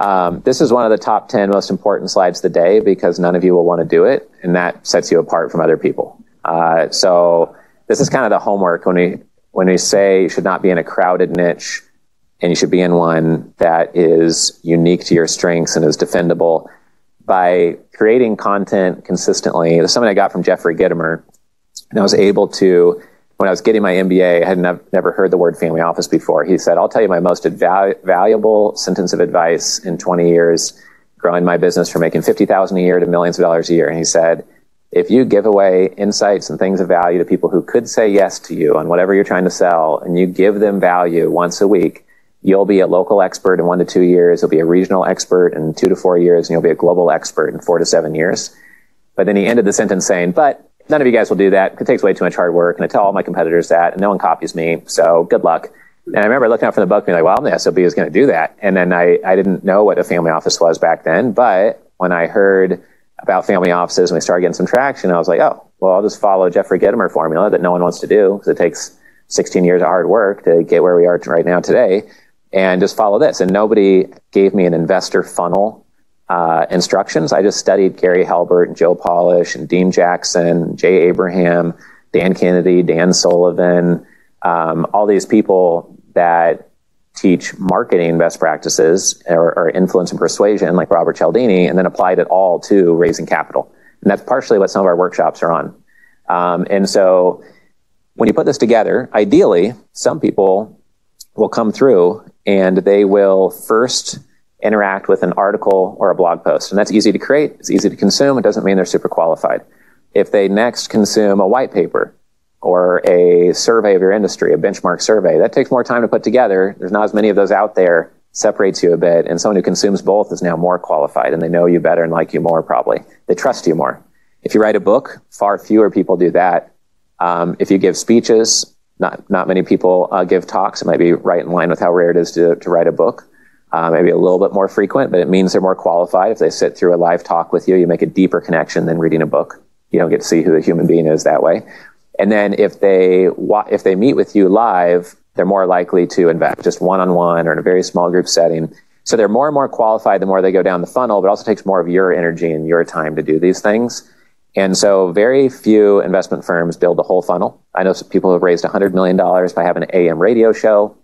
Um, this is one of the top 10 most important slides of the day because none of you will want to do it, and that sets you apart from other people. Uh, so this is kind of the homework when we when we say you should not be in a crowded niche and you should be in one that is unique to your strengths and is defendable by creating content consistently. There's something I got from Jeffrey Gitomer, and I was able to when I was getting my MBA, I had nev- never heard the word family office before. He said, I'll tell you my most valuable sentence of advice in 20 years growing my business from making 50,000 a year to millions of dollars a year. And he said, if you give away insights and things of value to people who could say yes to you on whatever you're trying to sell and you give them value once a week, you'll be a local expert in one to two years. You'll be a regional expert in two to four years and you'll be a global expert in four to seven years. But then he ended the sentence saying, but none of you guys will do that. It takes way too much hard work. And I tell all my competitors that, and no one copies me. So good luck. And I remember looking out from the book and being like, well, I'm the SOB is going to do that. And then I, I didn't know what a family office was back then. But when I heard about family offices and we started getting some traction, I was like, oh, well, I'll just follow Jeffrey Gitomer formula that no one wants to do because it takes 16 years of hard work to get where we are right now today and just follow this. And nobody gave me an investor funnel uh, instructions. I just studied Gary Halbert and Joe Polish and Dean Jackson, Jay Abraham, Dan Kennedy, Dan Sullivan, um, all these people that teach marketing best practices or, or, influence and persuasion, like Robert Cialdini, and then applied it all to raising capital. And that's partially what some of our workshops are on. Um, and so when you put this together, ideally, some people will come through and they will first interact with an article or a blog post. And that's easy to create. It's easy to consume. It doesn't mean they're super qualified. If they next consume a white paper or a survey of your industry, a benchmark survey, that takes more time to put together. There's not as many of those out there, separates you a bit. And someone who consumes both is now more qualified and they know you better and like you more probably. They trust you more. If you write a book, far fewer people do that. Um, if you give speeches, not, not many people uh, give talks. It might be right in line with how rare it is to, to write a book uh, maybe a little bit more frequent, but it means they're more qualified. If they sit through a live talk with you, you make a deeper connection than reading a book. You don't get to see who the human being is that way. And then if they if they meet with you live, they're more likely to invest just one on one or in a very small group setting. So they're more and more qualified the more they go down the funnel, but also takes more of your energy and your time to do these things. And so very few investment firms build the whole funnel. I know people have raised $100 million by having an AM radio show.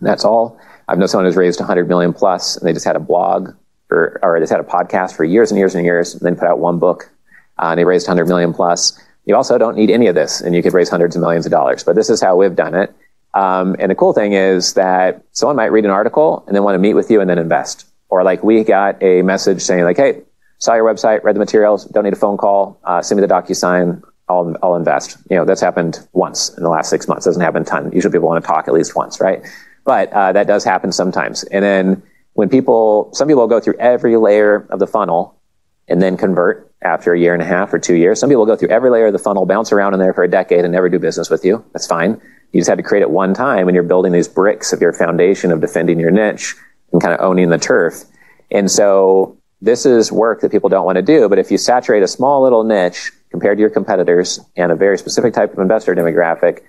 That's all. I've known someone who's raised 100 million plus, and they just had a blog or, or just had a podcast for years and years and years, and then put out one book, uh, and they raised 100 million plus. You also don't need any of this, and you could raise hundreds of millions of dollars. But this is how we've done it. Um, and the cool thing is that someone might read an article and then want to meet with you and then invest. Or like we got a message saying like, "Hey, saw your website, read the materials, don't need a phone call, uh, send me the DocuSign, I'll, I'll invest." You know, that's happened once in the last six months. Doesn't happen a ton. Usually people want to talk at least once, right? But uh, that does happen sometimes. And then when people, some people will go through every layer of the funnel and then convert after a year and a half or two years. Some people will go through every layer of the funnel, bounce around in there for a decade and never do business with you. That's fine. You just had to create it one time and you're building these bricks of your foundation of defending your niche and kind of owning the turf. And so this is work that people don't want to do. But if you saturate a small little niche compared to your competitors and a very specific type of investor demographic,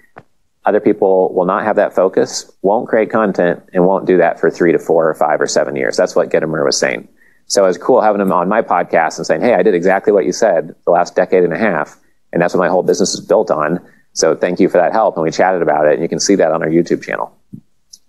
other people will not have that focus, won't create content, and won't do that for three to four or five or seven years. That's what Gitomer was saying. So it was cool having him on my podcast and saying, Hey, I did exactly what you said the last decade and a half. And that's what my whole business is built on. So thank you for that help. And we chatted about it. And you can see that on our YouTube channel.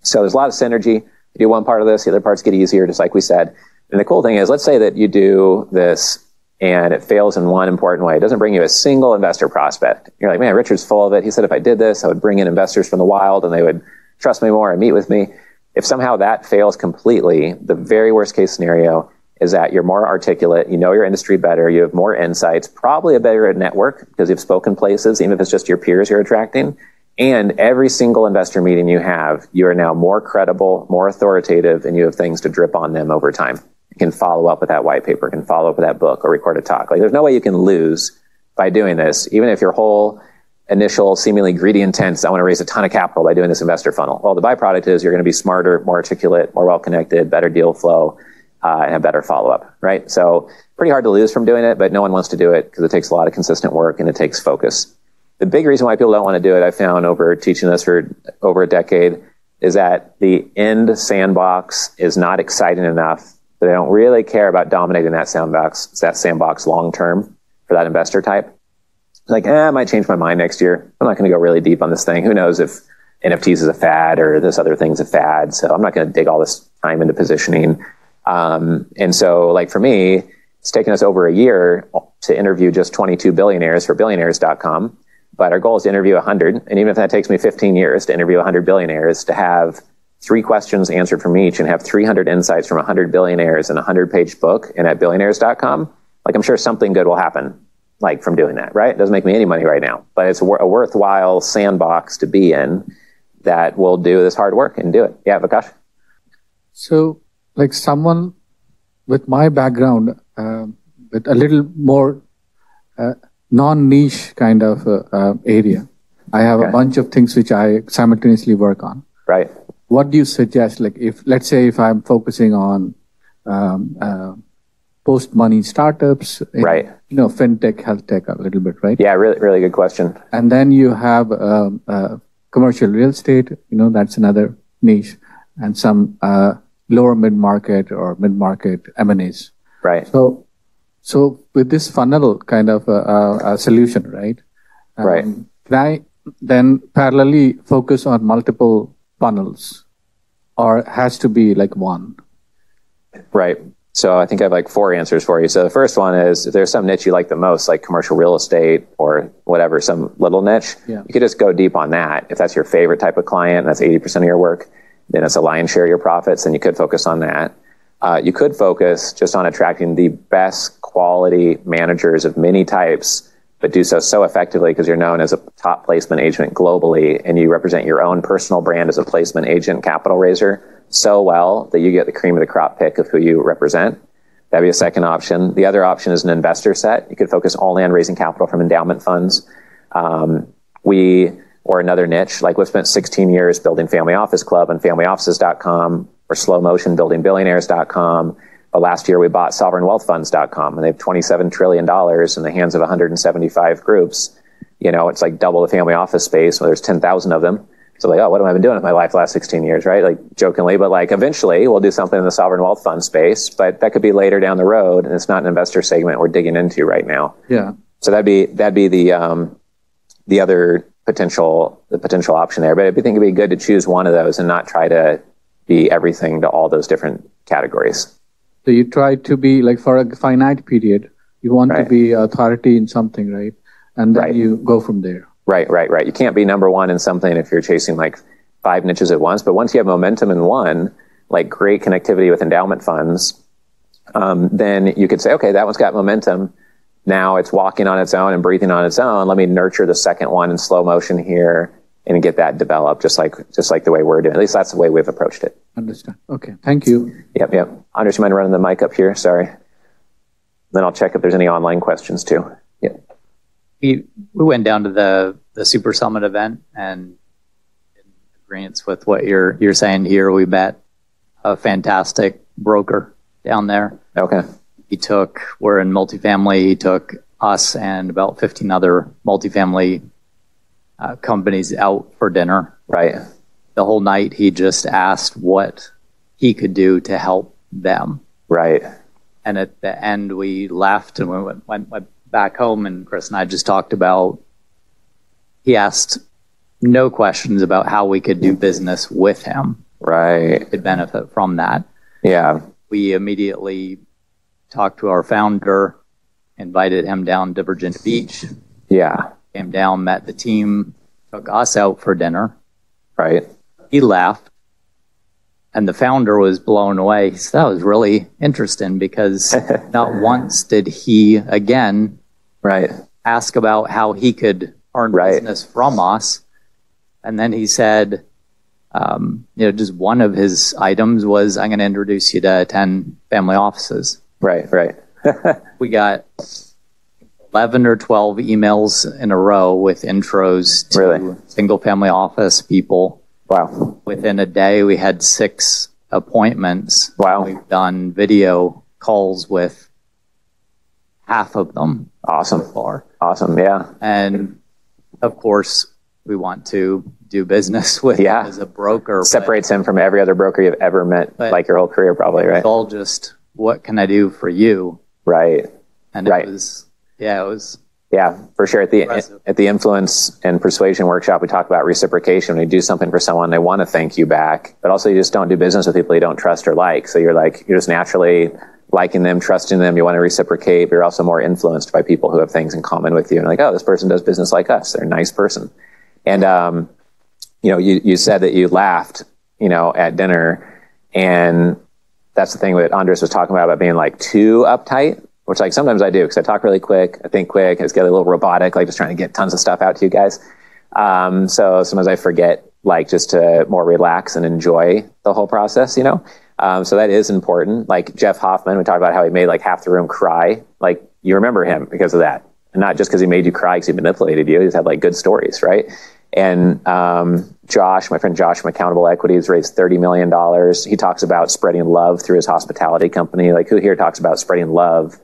So there's a lot of synergy. You do one part of this, the other parts get easier, just like we said. And the cool thing is, let's say that you do this and it fails in one important way. It doesn't bring you a single investor prospect. You're like, man, Richard's full of it. He said if I did this, I would bring in investors from the wild and they would trust me more and meet with me. If somehow that fails completely, the very worst case scenario is that you're more articulate, you know your industry better, you have more insights, probably a better network because you've spoken places, even if it's just your peers you're attracting. And every single investor meeting you have, you are now more credible, more authoritative, and you have things to drip on them over time can follow up with that white paper, can follow up with that book or record a talk. Like there's no way you can lose by doing this, even if your whole initial seemingly greedy intent I want to raise a ton of capital by doing this investor funnel. Well, the byproduct is you're going to be smarter, more articulate, more well connected, better deal flow, uh, and a better follow up, right? So pretty hard to lose from doing it, but no one wants to do it because it takes a lot of consistent work and it takes focus. The big reason why people don't want to do it, I found over teaching this for over a decade, is that the end sandbox is not exciting enough but they don't really care about dominating that sandbox, that sandbox long term for that investor type. Like, eh, I might change my mind next year. I'm not going to go really deep on this thing. Who knows if NFTs is a fad or this other thing's a fad. So I'm not going to dig all this time into positioning. Um, and so, like for me, it's taken us over a year to interview just 22 billionaires for billionaires.com. But our goal is to interview 100. And even if that takes me 15 years to interview 100 billionaires, to have three questions answered from each and have 300 insights from 100 billionaires in a 100 page book and at billionaires.com, like I'm sure something good will happen like from doing that, right? It doesn't make me any money right now, but it's a, a worthwhile sandbox to be in that will do this hard work and do it. Yeah, Vikash. So, like someone with my background, uh, with a little more uh, non-niche kind of uh, uh area, I have okay. a bunch of things which I simultaneously work on. Right. What do you suggest? Like, if let's say if I'm focusing on um, uh, post-money startups, in, right? You know, fintech, health tech, a little bit, right? Yeah, really, really good question. And then you have um, uh, commercial real estate. You know, that's another niche, and some uh, lower mid-market or mid-market M&As. Right. So, so with this funnel kind of a, a solution, right? Um, right. Can I then parallelly focus on multiple funnels, or has to be like one? Right. So I think I have like four answers for you. So the first one is if there's some niche you like the most, like commercial real estate or whatever, some little niche, yeah. you could just go deep on that. If that's your favorite type of client, that's 80% of your work, then it's a lion's share of your profits, and you could focus on that. Uh, you could focus just on attracting the best quality managers of many types, but do so so effectively because you're known as a top placement agent globally, and you represent your own personal brand as a placement agent, capital raiser so well that you get the cream of the crop pick of who you represent. That'd be a second option. The other option is an investor set. You could focus only on raising capital from endowment funds. Um, we, or another niche, like we've spent 16 years building Family Office Club and FamilyOffices.com or Slow But last year we bought SovereignWealthFunds.com and they have $27 trillion in the hands of 175 groups. You know, it's like double the family office space. Well, there's 10,000 of them. So like, oh, what have I been doing with my life last 16 years, right? Like jokingly, but like eventually we'll do something in the sovereign wealth fund space, but that could be later down the road. And it's not an investor segment we're digging into right now. Yeah. So that'd be, that'd be the, um, the other potential, the potential option there. But I think it'd be good to choose one of those and not try to be everything to all those different categories. So you try to be like for a finite period, you want right. to be authority in something, right? And then right. you go from there. Right, right, right. You can't be number one in something if you're chasing like five niches at once. But once you have momentum in one, like great connectivity with endowment funds, um, then you could say, okay, that one's got momentum. Now it's walking on its own and breathing on its own. Let me nurture the second one in slow motion here and get that developed, just like just like the way we're doing. At least that's the way we've approached it. Understand. Okay. Thank you. Yep, yep. Anders, you mind running the mic up here? Sorry. Then I'll check if there's any online questions too. Yep we we went down to the the Super Summit event and in agreement with what you're you're saying here, we met a fantastic broker down there. Okay. He took we're in multifamily. He took us and about 15 other multifamily uh, companies out for dinner. Right. The whole night he just asked what he could do to help them. Right. And at the end we left and we went, went, went back home, and Chris and I just talked about. He asked no questions about how we could do business with him. Right. Could benefit from that. Yeah. We immediately talked to our founder, invited him down to Virginia Beach. Yeah. Came down, met the team, took us out for dinner. Right. He laughed and the founder was blown away. He said, that was really interesting because not once did he again right ask about how he could earn right. business from us. And then he said, um, you know, just one of his items was, I'm going to introduce you to 10 family offices. Right, right. we got 11 or 12 emails in a row with intros to really? single family office people Wow. Within a day, we had six appointments. Wow. We've done video calls with half of them. Awesome. So far. Awesome. Yeah. And of course, we want to do business with yeah. as a broker. Separates him from every other broker you've ever met, like your whole career, probably, right? It's all just what can I do for you? Right. And right. it was, yeah, it was. Yeah, for sure. At the Impressive. at the influence and persuasion workshop, we talk about reciprocation. When you do something for someone, they want to thank you back, but also you just don't do business with people you don't trust or like. So you're like you're just naturally liking them, trusting them. You want to reciprocate, but you're also more influenced by people who have things in common with you. And like, oh, this person does business like us. They're a nice person. And um, you know, you you said that you laughed, you know, at dinner, and that's the thing that Andres was talking about about being like too uptight which like sometimes I do because I talk really quick, I think quick, I just get a little robotic, like just trying to get tons of stuff out to you guys. Um, so sometimes I forget like just to more relax and enjoy the whole process, you know? Um, so that is important. Like Jeff Hoffman, we talked about how he made like half the room cry. Like you remember him because of that. And not just because he made you cry because he manipulated you. He's had like good stories, right? And um, Josh, my friend Josh from Accountable Equities, raised $30 million. He talks about spreading love through his hospitality company. Like who here talks about spreading love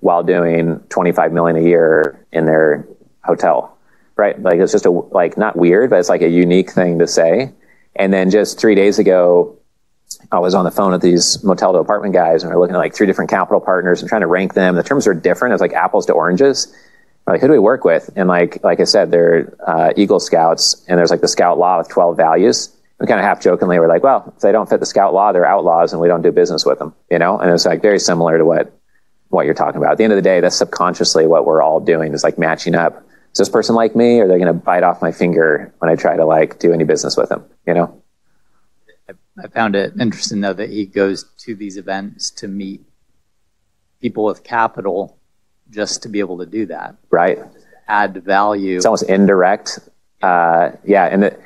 while doing 25 million a year in their hotel, right? Like it's just a, like not weird, but it's like a unique thing to say. And then just three days ago, I was on the phone with these motel to apartment guys and we are looking at like three different capital partners and trying to rank them. The terms are different. It's like apples to oranges. We're like, who do we work with? And like, like I said, they're uh, Eagle Scouts and there's like the Scout Law with 12 values. We kind of half jokingly were like, well, if they don't fit the Scout Law, they're outlaws and we don't do business with them, you know? And it's like very similar to what what you're talking about. At the end of the day, that's subconsciously what we're all doing is like matching up. Is this person like me or are they going to bite off my finger when I try to like do any business with them? You know? I found it interesting though that he goes to these events to meet people with capital just to be able to do that. Right. Add value. It's almost indirect. Uh, yeah. And it,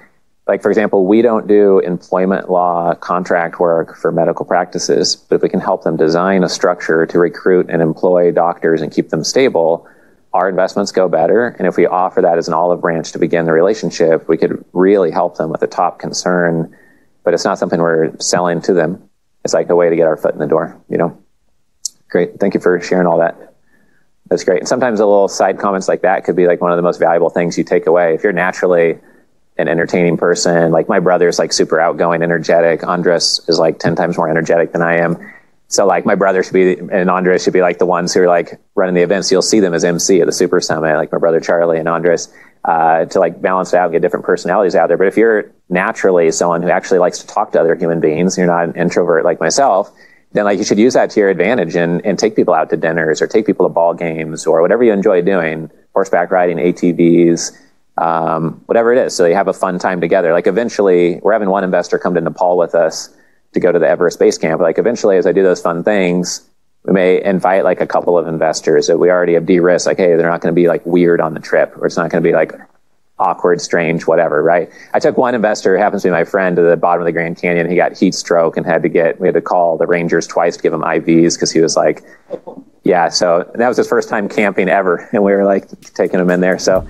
like for example, we don't do employment law contract work for medical practices, but if we can help them design a structure to recruit and employ doctors and keep them stable, our investments go better. And if we offer that as an olive branch to begin the relationship, we could really help them with a top concern. But it's not something we're selling to them. It's like a way to get our foot in the door, you know? Great. Thank you for sharing all that. That's great. And sometimes a little side comments like that could be like one of the most valuable things you take away. If you're naturally an entertaining person. Like my brother's like super outgoing, energetic. Andres is like 10 times more energetic than I am. So like my brother should be and Andres should be like the ones who are like running the events. You'll see them as MC at the Super Summit, like my brother Charlie and Andres, uh, to like balance it out and get different personalities out there. But if you're naturally someone who actually likes to talk to other human beings, you're not an introvert like myself, then like you should use that to your advantage and, and take people out to dinners or take people to ball games or whatever you enjoy doing, horseback riding, ATVs, um, whatever it is. So you have a fun time together. Like eventually, we're having one investor come to Nepal with us to go to the Everest Base Camp. Like eventually, as I do those fun things, we may invite like a couple of investors that we already have de-risked. Like, hey, they're not going to be like weird on the trip, or it's not going to be like awkward, strange, whatever, right? I took one investor, happens to be my friend, to the bottom of the Grand Canyon. He got heat stroke and had to get, we had to call the Rangers twice to give him IVs because he was like, yeah. So that was his first time camping ever. And we were like taking him in there. So